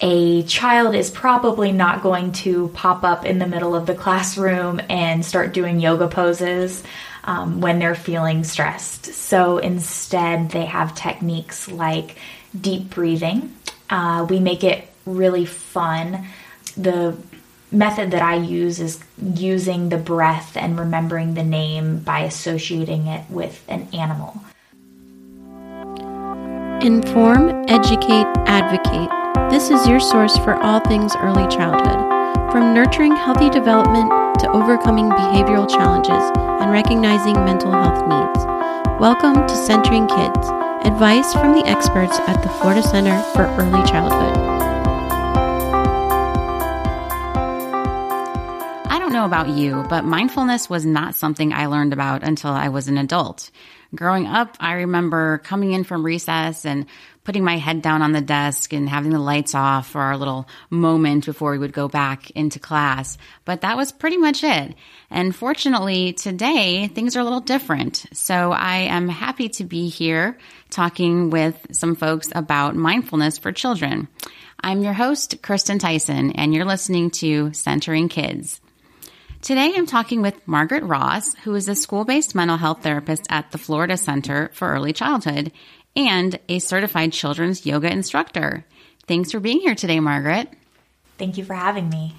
a child is probably not going to pop up in the middle of the classroom and start doing yoga poses um, when they're feeling stressed. So instead, they have techniques like deep breathing. Uh, we make it really fun. The method that I use is using the breath and remembering the name by associating it with an animal. Inform, educate, advocate. This is your source for all things early childhood. From nurturing healthy development to overcoming behavioral challenges and recognizing mental health needs. Welcome to Centering Kids, advice from the experts at the Florida Center for Early Childhood. I don't know about you, but mindfulness was not something I learned about until I was an adult. Growing up, I remember coming in from recess and putting my head down on the desk and having the lights off for our little moment before we would go back into class. But that was pretty much it. And fortunately, today things are a little different. So I am happy to be here talking with some folks about mindfulness for children. I'm your host, Kristen Theisen, and you're listening to Centering Kids. Today I'm talking with Margaret Ross, who is a school based mental health therapist at the Florida Center for Early Childhood and a certified children's yoga instructor. Thanks for being here today, Margaret. Thank you for having me.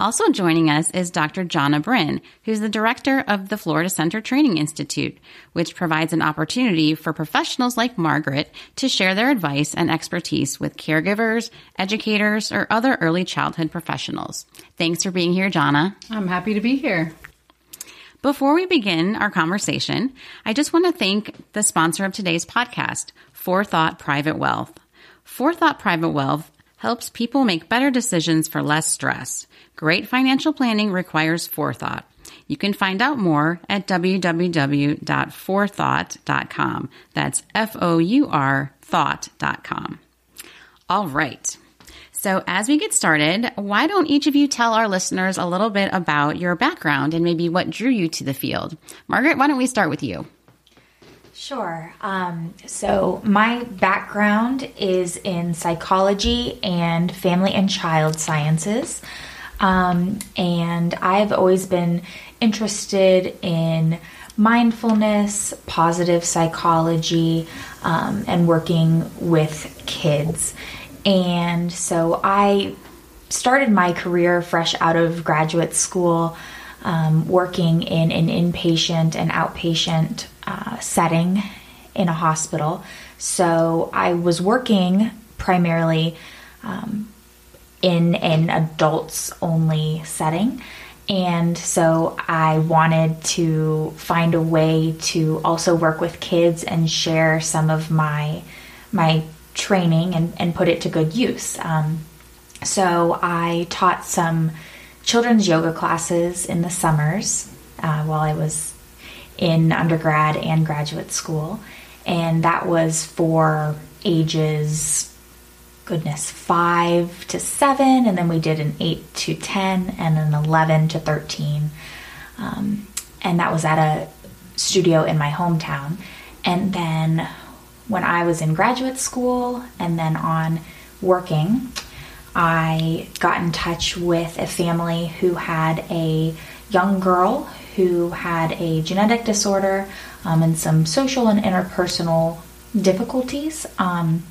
Also joining us is Dr. Johnna Brynn, who's the director of the Florida Center Training Institute, which provides an opportunity for professionals like Margaret to share their advice and expertise with caregivers, educators, or other early childhood professionals. Thanks for being here, Jonna. I'm happy to be here. Before we begin our conversation, I just want to thank the sponsor of today's podcast, Fourthought Private Wealth. Fourthought Private Wealth helps people make better decisions for less stress. Great financial planning requires forethought. You can find out more at www.fourthought.com. That's F O U R thought.com. All right. So, as we get started, why don't each of you tell our listeners a little bit about your background and maybe what drew you to the field? Margaret, why don't we start with you? Sure. Um, so, my background is in psychology and family and child sciences. Um, and I've always been interested in mindfulness, positive psychology, um, and working with kids. And so I started my career fresh out of graduate school, um, working in an inpatient and outpatient uh, setting in a hospital. So I was working primarily um, in an adults only setting. And so I wanted to find a way to also work with kids and share some of my my training and, and put it to good use. Um, so I taught some children's yoga classes in the summers uh, while I was in undergrad and graduate school. And that was for ages, goodness, five to seven. And then we did an eight to 10 and an 11 to 13. Um, and that was at a studio in my hometown. And then when I was in graduate school and then on working, I got in touch with a family who had a young girl who had a genetic disorder um, and some social and interpersonal difficulties. Um,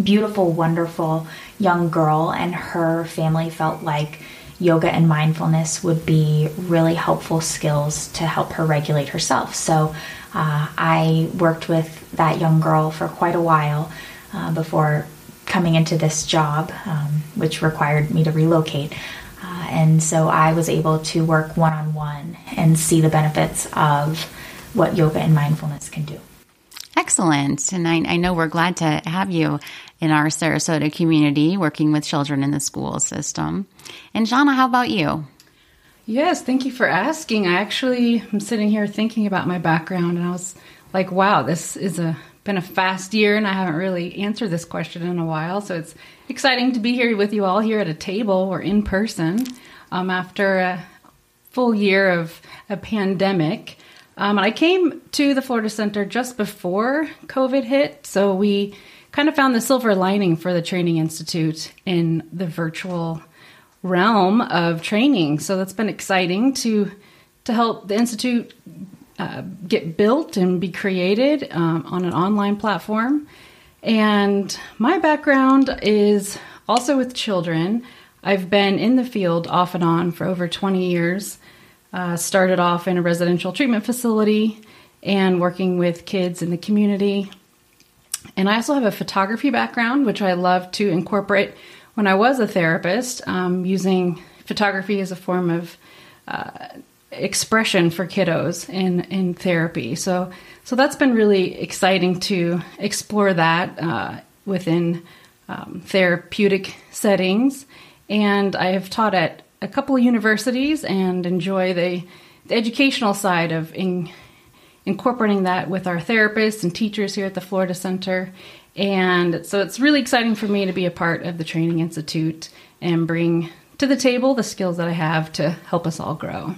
beautiful, wonderful young girl, and her family felt like yoga and mindfulness would be really helpful skills to help her regulate herself. So uh, I worked with that young girl for quite a while uh, before coming into this job, um, which required me to relocate. Uh, and so I was able to work one on one and see the benefits of what yoga and mindfulness can do. Excellent. And I, I, know we're glad to have you in our Sarasota community working with children in the school system. And Johnna, how about you? Yes, thank you for asking. I actually am sitting here thinking about my background and I was like, wow, this is a been a fast year and I haven't really answered this question in a while. So it's exciting to be here with you all here at a table or in person um, after a full year of a pandemic. Um, and I came to the Florida Center just before COVID hit. So we kind of found the silver lining for the Training Institute in the virtual realm of training. So that's been exciting to to help the institute uh, get built and be created um, on an online platform. And my background is also with children. I've been in the field off and on for over 20 years. Uh, started off in a residential treatment facility and working with kids in the community. And I also have a photography background, which I love to incorporate when I was a therapist, um, using photography as a form of uh, expression for kiddos in, in therapy. So, so that's been really exciting to explore that uh, within um, therapeutic settings. And I have taught at a couple of universities and enjoy the, the educational side of in, incorporating that with our therapists and teachers here at the Florida Center. And so it's really exciting for me to be a part of the Training Institute and bring to the table the skills that I have to help us all grow.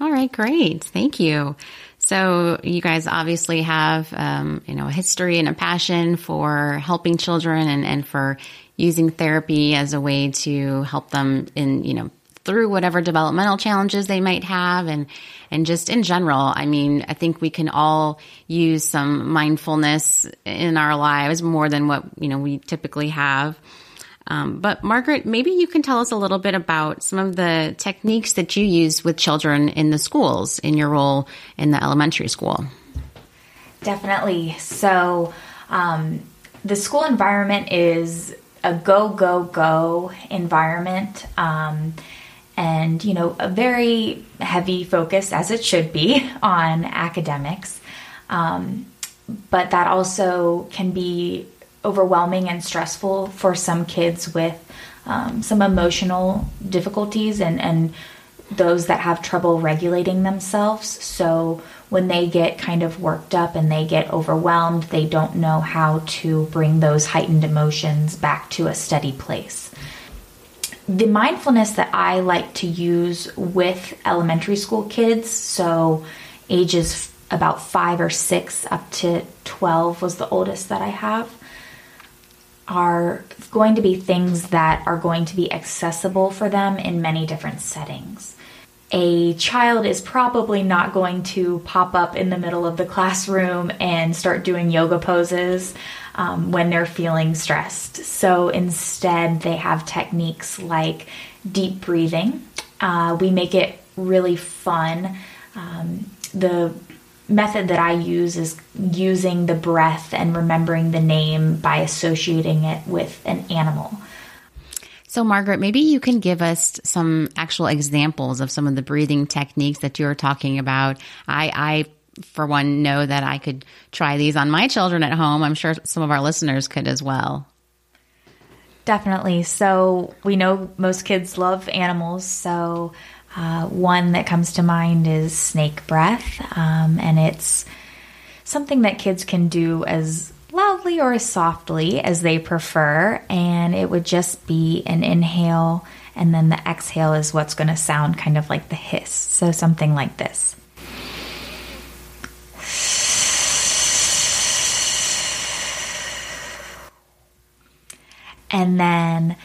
All right, great. Thank you. So you guys obviously have, um, you know, a history and a passion for helping children and, and for using therapy as a way to help them in, you know, through whatever developmental challenges they might have and and just in general i mean i think we can all use some mindfulness in our lives more than what you know we typically have um, but margaret maybe you can tell us a little bit about some of the techniques that you use with children in the schools in your role in the elementary school. Definitely. So um, the school environment is a go go go environment um, and you know a very heavy focus as it should be on academics. Um, but that also can be overwhelming and stressful for some kids with um, some emotional difficulties and, and those that have trouble regulating themselves. So when they get kind of worked up and they get overwhelmed they don't know how to bring those heightened emotions back to a steady place. The mindfulness that I like to use with elementary school kids, so ages about five or six up to 12 was the oldest that I have, are going to be things that are going to be accessible for them in many different settings. A child is probably not going to pop up in the middle of the classroom and start doing yoga poses um, when they're feeling stressed. So instead, they have techniques like deep breathing. Uh, we make it really fun. Um, the method that I use is using the breath and remembering the name by associating it with an animal. So, Margaret, maybe you can give us some actual examples of some of the breathing techniques that you're talking about. I, I for one, know that I could try these on my children at home. I'm sure some of our listeners could as well. Definitely. So, we know most kids love animals. So, uh, one that comes to mind is snake breath. Um, and it's something that kids can do as loudly or as softly as they prefer. And it would just be an inhale, and then the exhale is what's going to sound kind of like the hiss. So, something like this. And then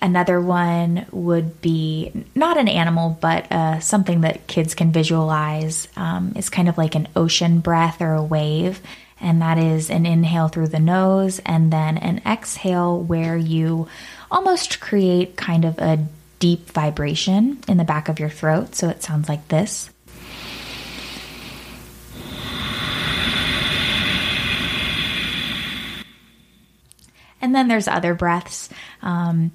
another one would be not an animal, but uh, something that kids can visualize. Um, kind of like an ocean breath or a wave. And that is an inhale through the nose and then an exhale where you almost create kind of a deep vibration in the back of your throat. So it sounds like this. And then there's other breaths. Um,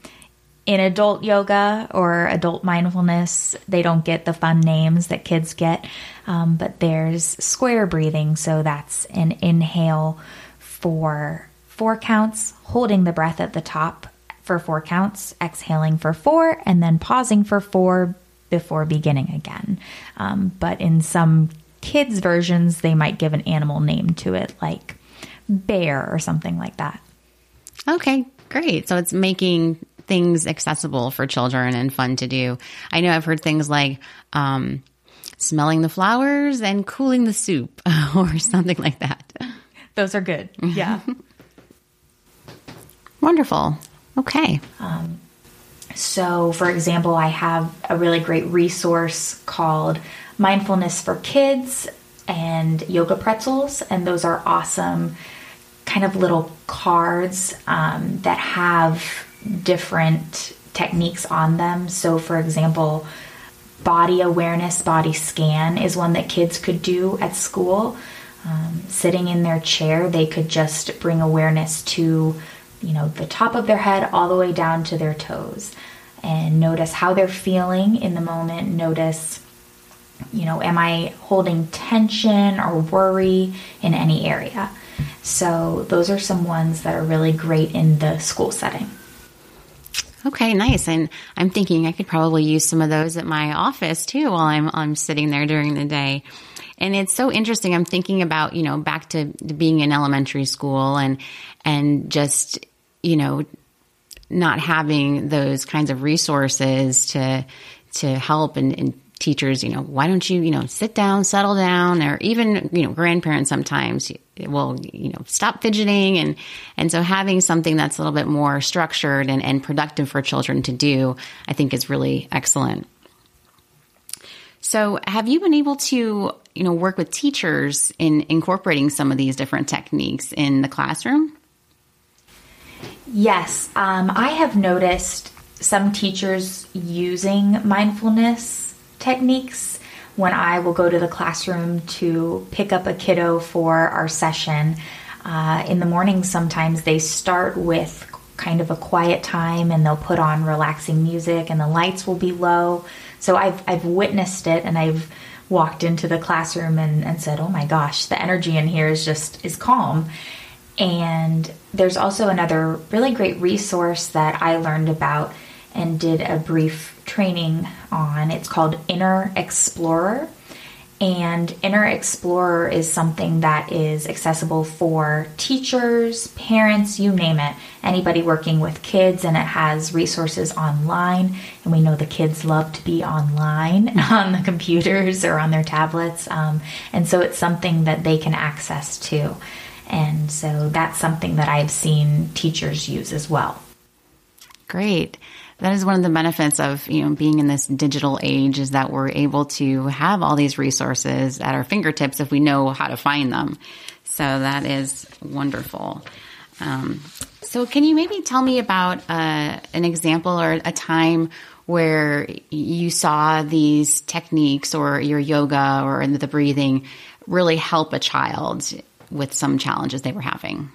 in adult yoga or adult mindfulness, they don't get the fun names that kids get, um, but there's square breathing. So that's an inhale for four counts, holding the breath at the top for four counts, exhaling for four, and then pausing for four before beginning again. Um, but in some kids' versions, they might give an animal name to it, like bear or something like that. Okay, great. So it's making things accessible for children and fun to do. I know I've heard things like um, smelling the flowers and cooling the soup or something like that. Those are good. Yeah. Wonderful. Okay. So, for example, I have a really great resource called Mindfulness for Kids and Yoga Pretzels, and those are awesome kind of little cards um, that have different techniques on them. So, for example, body awareness, body scan is one that kids could do at school. Um, sitting in their chair, they could just bring awareness to, you know, the top of their head all the way down to their toes and notice how they're feeling in the moment. Notice, you know, am I holding tension or worry in any area? So, those are some ones that are really great in the school setting. Okay, nice. And I'm thinking I could probably use some of those at my office too while I'm I'm sitting there during the day. And it's so interesting. I'm thinking about, you know, back to being in elementary school and and just, you know, not having those kinds of resources to to help and, and teachers, you know, why don't you, you know, sit down, settle down, or even, you know, grandparents sometimes will, you know, stop fidgeting. And, and so having something that's a little bit more structured and, and productive for children to do, I think is really excellent. So have you been able to, you know, work with teachers in incorporating some of these different techniques in the classroom? Yes, um, I have noticed some teachers using mindfulness techniques when I will go to the classroom to pick up a kiddo for our session. Uh, in the morning, sometimes they start with kind of a quiet time and they'll put on relaxing music and the lights will be low. So I've, I've witnessed it and I've walked into the classroom and, and said, oh my gosh, the energy in here is just is calm. And there's also another really great resource that I learned about and did a brief training on. It's called Inner Explorer. And Inner Explorer is something that is accessible for teachers, parents, you name it, anybody working with kids, and it has resources online. And we know the kids love to be online on the computers or on their tablets. Um, and so it's something that they can access too. And so that's something that I've seen teachers use as well. Great. That is one of the benefits of, you know, being in this digital age is that we're able to have all these resources at our fingertips if we know how to find them. So that is wonderful. Um, so can you maybe tell me about uh, an example or a time where you saw these techniques or your yoga or the breathing really help a child with some challenges they were having?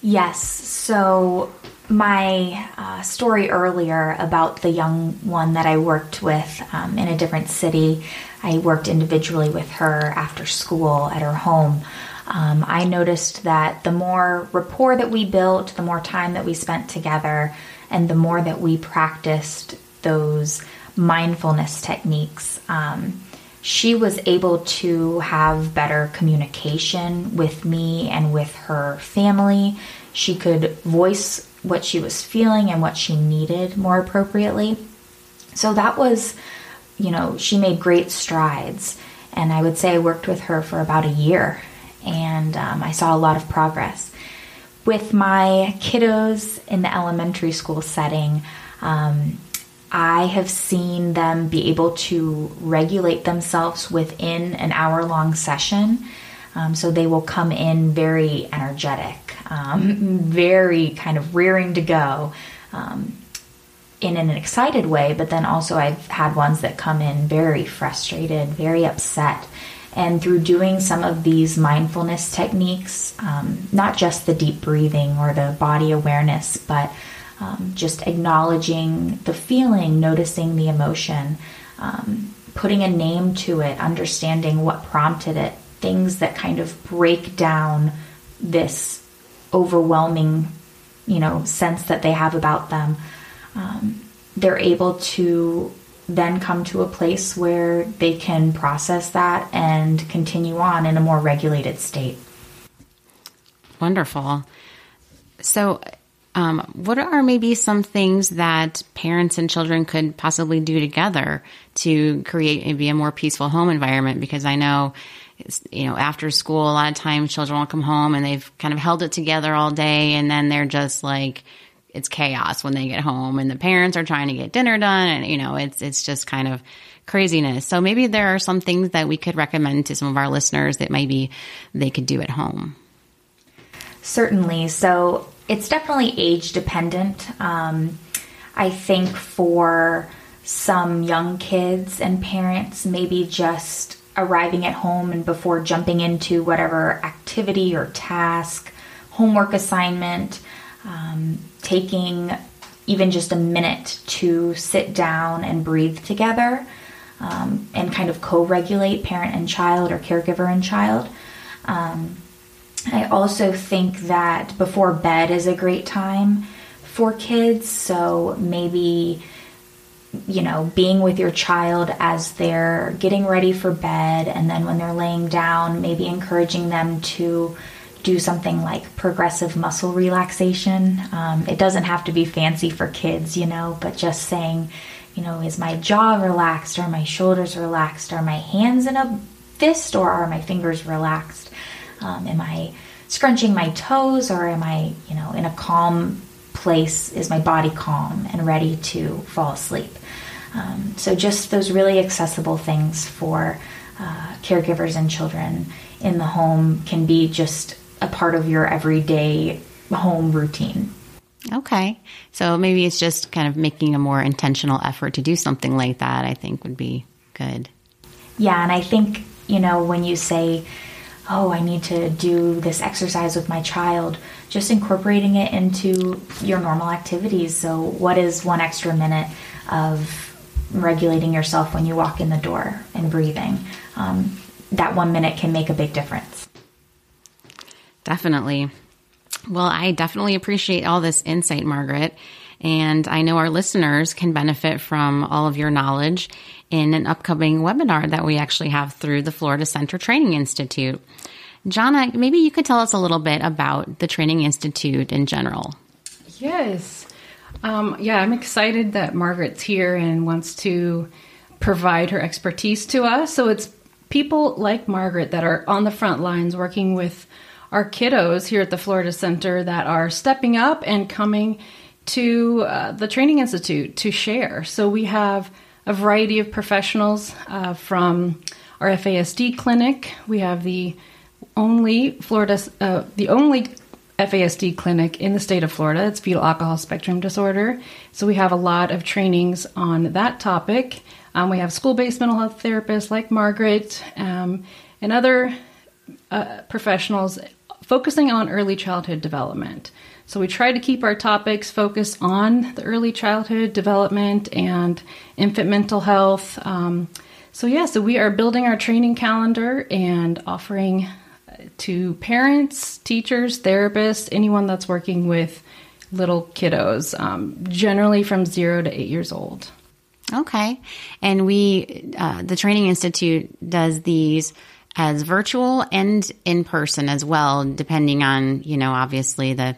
Yes. So, my uh, story earlier about the young one that I worked with um, in a different city, I worked individually with her after school at her home. Um, I noticed that the more rapport that we built, the more time that we spent together, and the more that we practiced those mindfulness techniques, um, she was able to have better communication with me and with her family. She could voice what she was feeling and what she needed more appropriately. So that was, you know, she made great strides. And I would say I worked with her for about a year and um, I saw a lot of progress. With my kiddos in the elementary school setting, um, I have seen them be able to regulate themselves within an hour long session. Um, so they will come in very energetic, um, very kind of rearing to go um, in an excited way, but then also I've had ones that come in very frustrated, very upset. And through doing some of these mindfulness techniques, um, not just the deep breathing or the body awareness, but um, just acknowledging the feeling, noticing the emotion, um, putting a name to it, understanding what prompted it, things that kind of break down this overwhelming, you know, sense that they have about them. Um, they're able to then come to a place where they can process that and continue on in a more regulated state. Wonderful. So, um, what are maybe some things that parents and children could possibly do together to create maybe a more peaceful home environment? Because I know, you know, after school, a lot of times children will come home and they've kind of held it together all day and then they're just like, it's chaos when they get home and the parents are trying to get dinner done and, you know, it's, it's just kind of craziness. So maybe there are some things that we could recommend to some of our listeners that maybe they could do at home. Certainly. So it's definitely age dependent. Um, I think for some young kids and parents, maybe just arriving at home and before jumping into whatever activity or task, homework assignment, um, taking even just a minute to sit down and breathe together um, and kind of co regulate parent and child or caregiver and child. Um, I also think that before bed is a great time for kids, so maybe you know, being with your child as they're getting ready for bed, and then when they're laying down, maybe encouraging them to do something like progressive muscle relaxation. Um, it doesn't have to be fancy for kids, you know, but just saying, you know, is my jaw relaxed? Are my shoulders relaxed? Are my hands in a fist or are my fingers relaxed? Um, am I scrunching my toes or am I, you know, in a calm place? Is my body calm and ready to fall asleep? Um, so, just those really accessible things for uh, caregivers and children in the home can be just a part of your everyday home routine. Okay. So maybe it's just kind of making a more intentional effort to do something like that, I think would be good. Yeah. And I think, you know, when you say, oh, I need to do this exercise with my child, just incorporating it into your normal activities. So, what is one extra minute of regulating yourself when you walk in the door and breathing. Um, that one minute can make a big difference. Definitely. Well, I definitely appreciate all this insight, Margaret. And I know our listeners can benefit from all of your knowledge in an upcoming webinar that we actually have through the Florida Center Training Institute. Johnna, maybe you could tell us a little bit about the Training Institute in general. Yes. Um, yeah, I'm excited that Margaret's here and wants to provide her expertise to us. So it's people like Margaret that are on the front lines working with our kiddos here at the Florida Center that are stepping up and coming to uh, the Training Institute to share. So we have a variety of professionals uh, from our FASD clinic. We have the only Florida, uh, the only FASD clinic in the state of Florida. It's fetal alcohol spectrum disorder. So we have a lot of trainings on that topic. Um, we have school based mental health therapists like Margaret um, and other uh, professionals focusing on early childhood development. So we try to keep our topics focused on the early childhood development and infant mental health. Um, so, yeah, so we are building our training calendar and offering to parents, teachers, therapists, anyone that's working with little kiddos, um, generally from zero to eight years old. Okay. And we, uh, the Training Institute does these as virtual and in person as well, depending on, you know, obviously the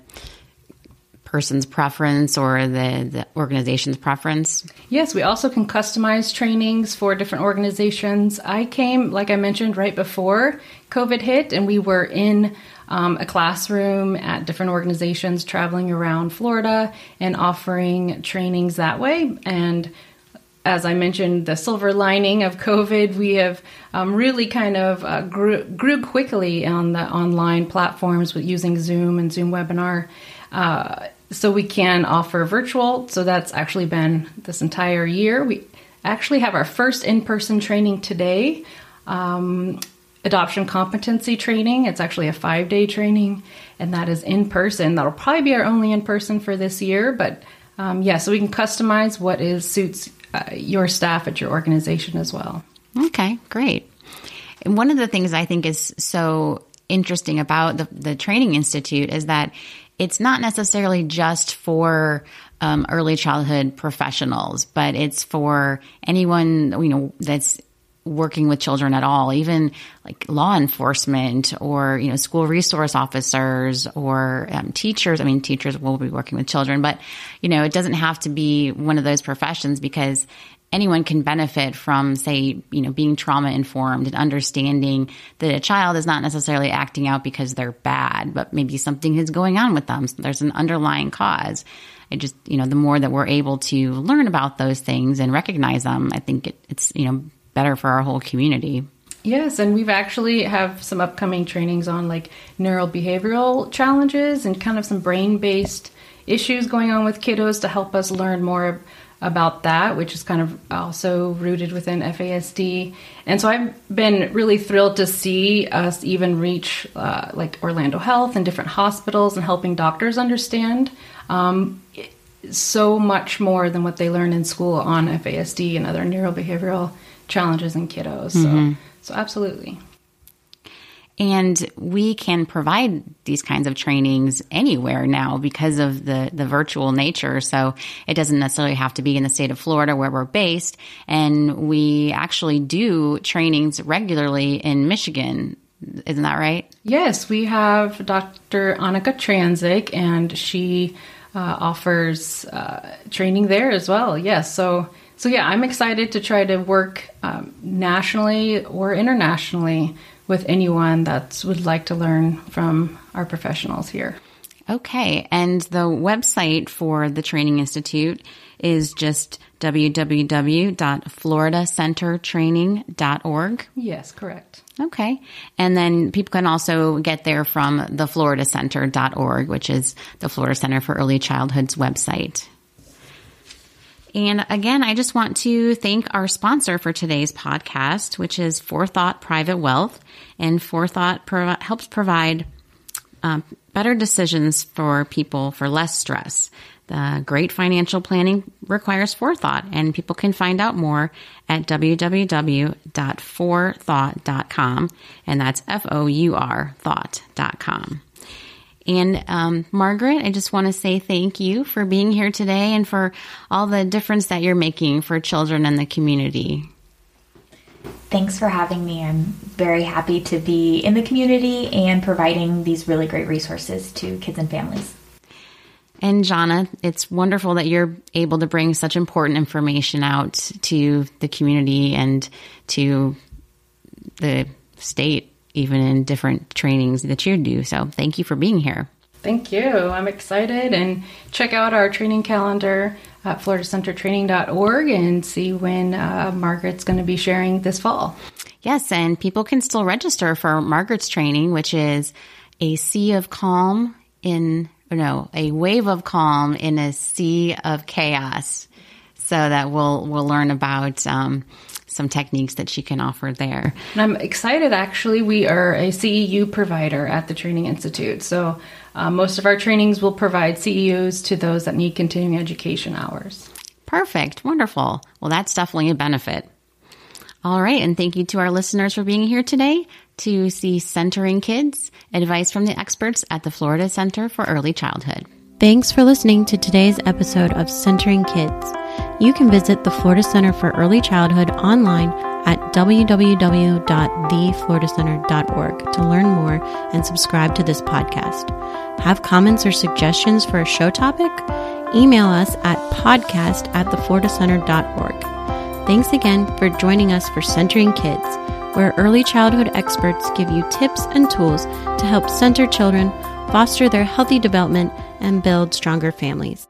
person's preference or the, the organization's preference? Yes, we also can customize trainings for different organizations. I came, like I mentioned, right before COVID hit, and we were in um, a classroom at different organizations traveling around Florida and offering trainings that way. And as I mentioned, the silver lining of COVID, we have um, really kind of uh, grew, grew, quickly on the online platforms with using Zoom and Zoom webinar. Uh, so we can offer virtual. So that's actually been this entire year. We actually have our first in person training today. Um, adoption competency training. It's actually a five day training, and that is in person. That'll probably be our only in person for this year, but um, yeah, so we can customize what is suits uh, your staff at your organization as well. Okay, great. And one of the things I think is so interesting about the, the Training Institute is that it's not necessarily just for um, early childhood professionals, but it's for anyone you know that's working with children at all, even like law enforcement or, you know, school resource officers or um, teachers. I mean, teachers will be working with children, but, you know, it doesn't have to be one of those professions because anyone can benefit from, say, you know, being trauma informed and understanding that a child is not necessarily acting out because they're bad, but maybe something is going on with them. So there's an underlying cause. I just, you know, the more that we're able to learn about those things and recognize them, I think it, it's, you know, better for our whole community. Yes, and we've actually have some upcoming trainings on like neurobehavioral challenges and kind of some brain-based issues going on with kiddos to help us learn more about that, which is kind of also rooted within FASD. And so I've been really thrilled to see us even reach uh, like Orlando Health and different hospitals and helping doctors understand um, so much more than what they learn in school on FASD and other neurobehavioral challenges in kiddos. Mm-hmm. So, so absolutely. And we can provide these kinds of trainings anywhere now because of the, the virtual nature. So it doesn't necessarily have to be in the state of Florida where we're based. And we actually do trainings regularly in Michigan. Isn't that right? Yes, we have Dr. Annika Tranzik, and she uh, offers uh, training there as well. Yes, so so yeah, I'm excited to try to work um, nationally or internationally with anyone that would like to learn from our professionals here. Okay, and the website for the Training Institute is just www.floridacentertraining.org. Yes, correct. Okay. And then people can also get there from the floridacenter.org, which is the Florida Center for Early Childhood's website. And again, I just want to thank our sponsor for today's podcast, which is Fourthought Private Wealth. And Fourthought helps provide um, better decisions for people for less stress. The great financial planning requires forethought, and people can find out more at www.fourthought.com, and that's F O U R thought.com. And um, Margaret, I just want to say thank you for being here today and for all the difference that you're making for children in the community. Thanks for having me. I'm very happy to be in the community and providing these really great resources to kids and families. And Johnna, it's wonderful that you're able to bring such important information out to the community and to the state even in different trainings that you do. So thank you for being here. Thank you. I'm excited. And check out our training calendar at floridacentertraining.org and see when uh, Margaret's going to be sharing this fall. Yes, and people can still register for Margaret's training, which is a sea of calm in, no, a wave of calm in a sea of chaos. So that we'll we'll learn about um, some techniques that she can offer there. And I'm excited actually. We are a CEU provider at the Training Institute. So uh, most of our trainings will provide CEUs to those that need continuing education hours. Perfect. Wonderful. Well, that's definitely a benefit. All right. And thank you to our listeners for being here today to see Centering Kids, advice from the experts at the Florida Center for Early Childhood. Thanks for listening to today's episode of Centering Kids. You can visit the Florida Center for Early Childhood online at www.thefloridacenter.org to learn more and subscribe to this podcast. Have comments or suggestions for a show topic? Email us at podcast at thefloridacenter.org. Thanks again for joining us for Centering Kids, where early childhood experts give you tips and tools to help center children, foster their healthy development, and build stronger families.